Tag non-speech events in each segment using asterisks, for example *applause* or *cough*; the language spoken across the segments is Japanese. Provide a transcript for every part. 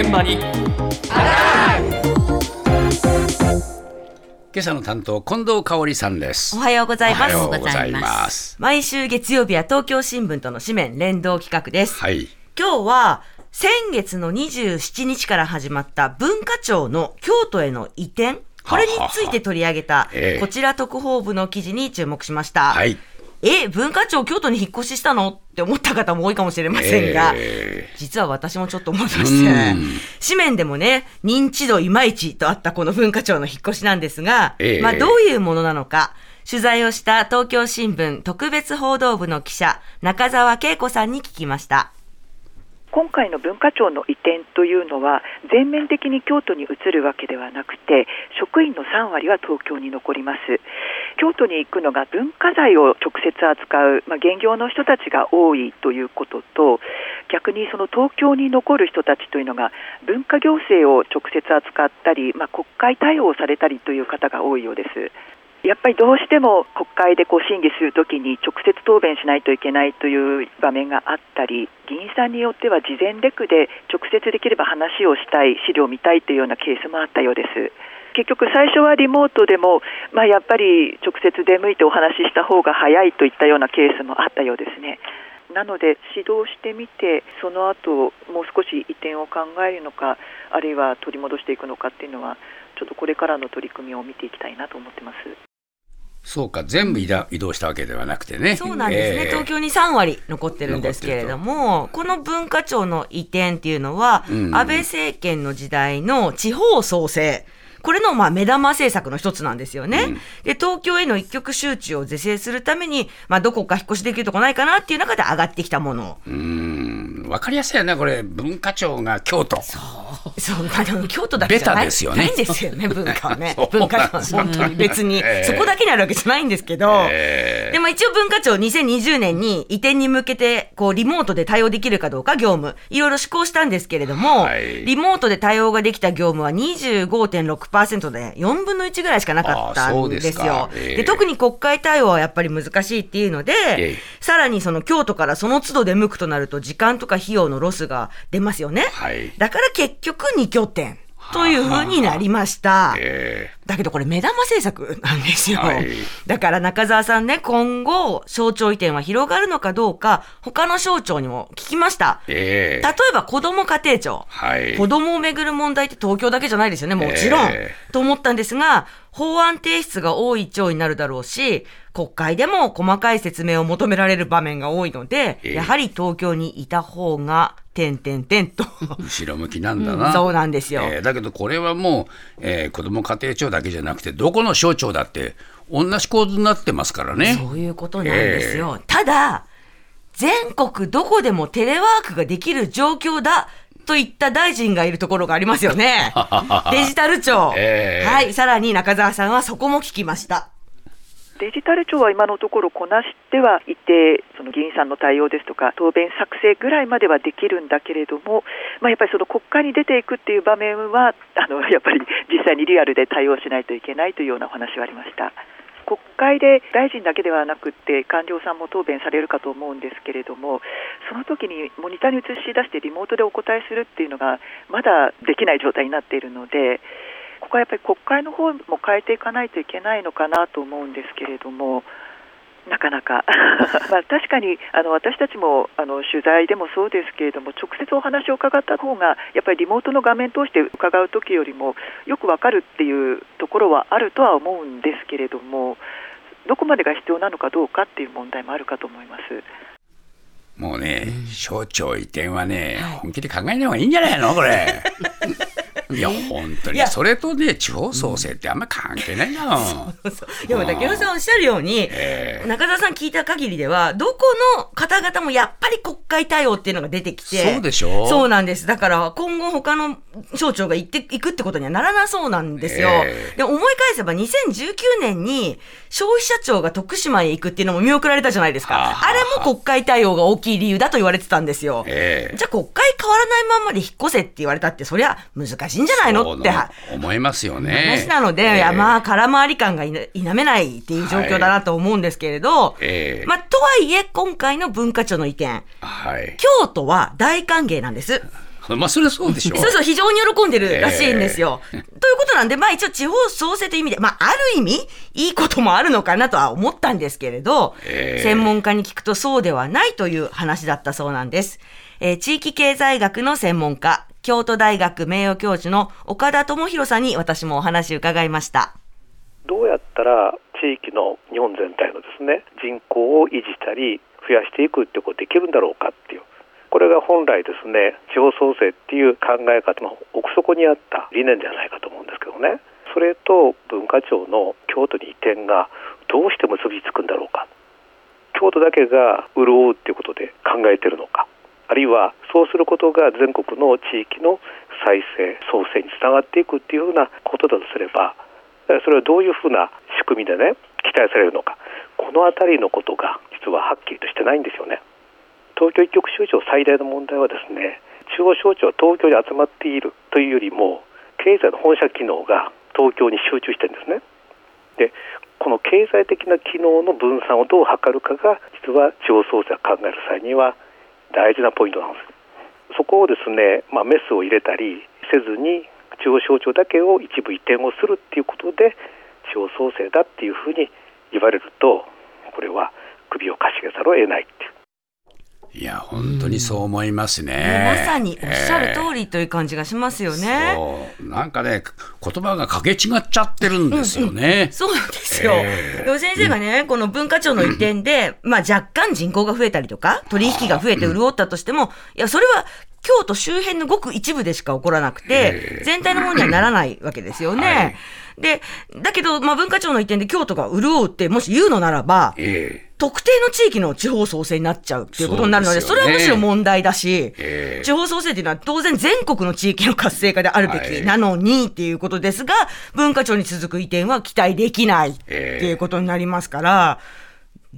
現場に。今朝の担当近藤香織さんです。おはようございます。おはようございます。毎週月曜日は東京新聞との紙面連動企画です。はい。今日は先月の27日から始まった文化庁の京都への移転、これについて取り上げたええ。こちら特報部の記事に注目しました。はい。え、文化庁京都に引っ越ししたの？って思った方も多いかもしれませんが、え実は私もちょっと思いましてうん、紙面でもね、認知度いまいちとあったこの文化庁の引っ越しなんですが、ええ。まあどういうものなのか、取材をした東京新聞特別報道部の記者、中澤恵子さんに聞きました。今回の文化庁の移転というのは全面的に京都に移るわけではなくて職員の3割は東京に残ります。京都に行くのが文化財を直接扱う、まあ、現業の人たちが多いということと逆にその東京に残る人たちというのが文化行政を直接扱ったり、まあ、国会対応されたりという方が多いようです。やっぱりどうしても国会でこう審議するときに直接答弁しないといけないという場面があったり議員さんによっては事前レクで直接できれば話をしたい資料を見たいというようなケースもあったようです。結局最初はリモートでも、まあ、やっぱり直接出向いてお話しした方が早いといったようなケースもあったようですね。なので指導してみてその後もう少し移転を考えるのかあるいは取り戻していくのかっていうのはちょっとこれからの取り組みを見ていきたいなと思ってます。そうか全部移動したわけではなくてね。そうなんですね、ええ東京に3割残ってるんですけれども、この文化庁の移転っていうのは、うん。安倍政権の時代の地方創生、これのまあ目玉政策の一つなんですよね。うんで、東京への一極集中を是正するために、まあ、どこか引っ越しできるとこないかなっていう中で上がってきたもの。うーんわかりやすいよねこれ文化庁が京都そう、*laughs* まあ、でも京都だけじゃないですよね。ないんですよね、文化はね。*laughs* そう。文化庁は。本当に別に、ええ。そこだけにあるわけじゃないんですけど、ええ。でも一応文化庁2020年に移転に向けて、こう、リモートで対応できるかどうか業務、いろいろ施行したんですけれども、はい。リモートで対応ができた業務は25.6%で4分の1ぐらいしかなかったんでですすよか。ええ。で特に国会対応はやっぱり難しいっていうので、ええ。さらにその京都からその都度出向くとなると時間とか費用のロスが出ますよね。はい。だから結局2拠点というふうになりました。えだけどこれ目玉政策なんですよ。はいだから中澤さんね、今後、省庁移転は広がるのかどうか、他の省庁にも聞きました。ええ例えば子ども家庭庁。はい子供をめぐる問題って東京だけじゃないですよね、もちろん。えと思ったんですが、法案提出が多い庁になるだろうし、国会でも細かい説明を求められる場面が多いので、ええやはり東京にいた方が、点々点と。後ろ向きなんだな、そうなんですよ。えーだけどこれはもう、えー子ども家庭庁だけじゃなくてどこの省庁だって同じ構図になってますからね。そういうことなんですよ。ただ、全国どこでもテレワークができる状況だといった大臣がいるところがありますよね。*laughs* デジタル庁。ええはい。さらに中澤さんはそこも聞きました。デジタル庁は今のところこなしてはいて、その議員さんの対応ですとか、答弁作成ぐらいまではできるんだけれども、まあ、やっぱりその国会に出ていくっていう場面は、*laughs* あのやっぱり実際にリアルで対応しないといけないというようなお話はありました。国会で大臣だけではなくて官僚さんも答弁されるかと思うんですけれどもその時にモニターに映し出してリモートでお答えするっていうのがまだできない状態になっているのでここはやっぱり国会の方も変えていかないといけないのかなと思うんですけれども。なかなか *laughs* まあ確かにあの私たちもあの取材でもそうですけれども直接お話を伺った方がやっぱりリモートの画面通して伺う時よりもよくわかるっていうところはあるとは思うんですけれどもどこまでが必要なのかどうかっていう問題もあるかと思います。もうね、省庁移転はね、本気で考えない方がいいんじゃないの？これ。*laughs* いや、本当に。それとね、地方創生ってあんま関係ないじゃん。でも竹野さんおっしゃるように、ええ中澤さん聞いた限りでは、どこの方々もやっぱり国会対応っていうのが出てきて。そうでしょ？そうなんです。だから今後他の省庁が行っていくってことにはならなそうなんですよ。ええで、思い返せば2019年に消費者庁が徳島へ行くっていうのも見送られたじゃないですか。はああれも国会対応が大きい理由だと言われてたんですよ。ええじゃあ国会変わらないまんまで引っ越せって言われたって、そりゃ難しいんじゃないの？って。思いますよね。話なので、ええいやまあ、空回り感がいな否めないっていう状況だなと思うんですけれど、ええまあ、とはいえ、今回の文化庁の意見、はい。京都は大歓迎なんです。*laughs* まあそれはそうでしょう。*laughs* そうそう、非常に喜んでるらしいんですよ。ということなんで、まあ一応地方創生という意味で、まあある意味、いいこともあるのかなとは思ったんですけれど、ええ専門家に聞くとそうではないという話だったそうなんです。えー地域経済学の専門家、京都大学名誉教授の岡田智博さんに私もお話伺いました。どうやったら地域の日本全体のですね人口を維持したり増やしていくってことができるんだろうかっていう。これが本来ですね地方創生っていう考え方の奥底にあった理念じゃないかと思うんですけどね。それと文化庁の京都に移転がどうして結びつくんだろうか。京都だけが潤うっていうことで考えてるのか。あるいはそうすることが全国の地域の再生創生につながっていくっていうふうなことだとすればそれはどういうふうな仕組みでね期待されるのか。この辺りのことが実ははっきりとしてないんですよね。東京一極集中最大の問題はですね中央省庁は東京に集まっているというよりも経済の本社機能が東京に集中してるんですね。でこの経済的な機能の分散をどう図るかが実は地方創生を考える際には大事なポイントなんです。そこをですね、まあ、メスを入れたりせずに中央省庁だけを一部移転をするっていうことで地方創生だっていうふうに言われるとこれは首をかしげざるを得ないっていういや、本当にそう思いますね。まさにおっしゃる通りという感じがしますよね。そうなんかね、言葉がかけ違っちゃってるんですよね。そうなんですよ。えでも先生がね、この文化庁の移転で、*clears throat* まあ若干人口が増えたりとか、取引が増えて潤ったとしても、いや、それは京都周辺のごく一部でしか起こらなくて、全体のものにはならないわけですよね。で、だけど、まあ文化庁の移転で京都が潤うって、もし言うのならば、ええ。特定の地域の地方創生になっちゃうっていうことになるので、そね。れはむしろ問題だし、ええ。地方創生っていうのは当然全国の地域の活性化であるべはいきなのにっていうことですが、文化庁に続く移転は期待できないってええいうことになりますから、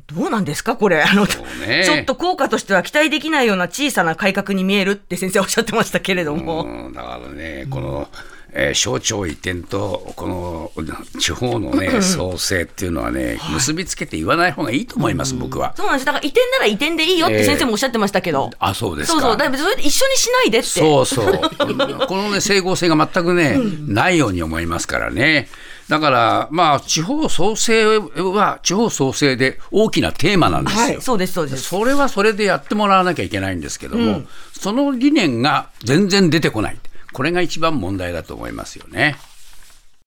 どうなんですかこれ。あの、うね。ちょっと効果としては期待できないような小さな改革に見えるって先生おっしゃってましたけれども。うんだからね、この、えー省庁移転とこの地方のね創生っていうのはね、結びつけて言わない方がいいと思います、僕は。そうなんです。だから移転なら移転でいいよって先生もおっしゃってましたけど。あ、そうですか。そうそう。だそれで一緒にしないでって。そうそう。このね、整合性が全くね、ないように思いますからね。だから、まあ、地方創生は地方創生で大きなテーマなんですよ。はい、そうです、そうです。それはそれでやってもらわなきゃいけないんですけども、その理念が全然出てこない。これが一番問題だと思いますよね。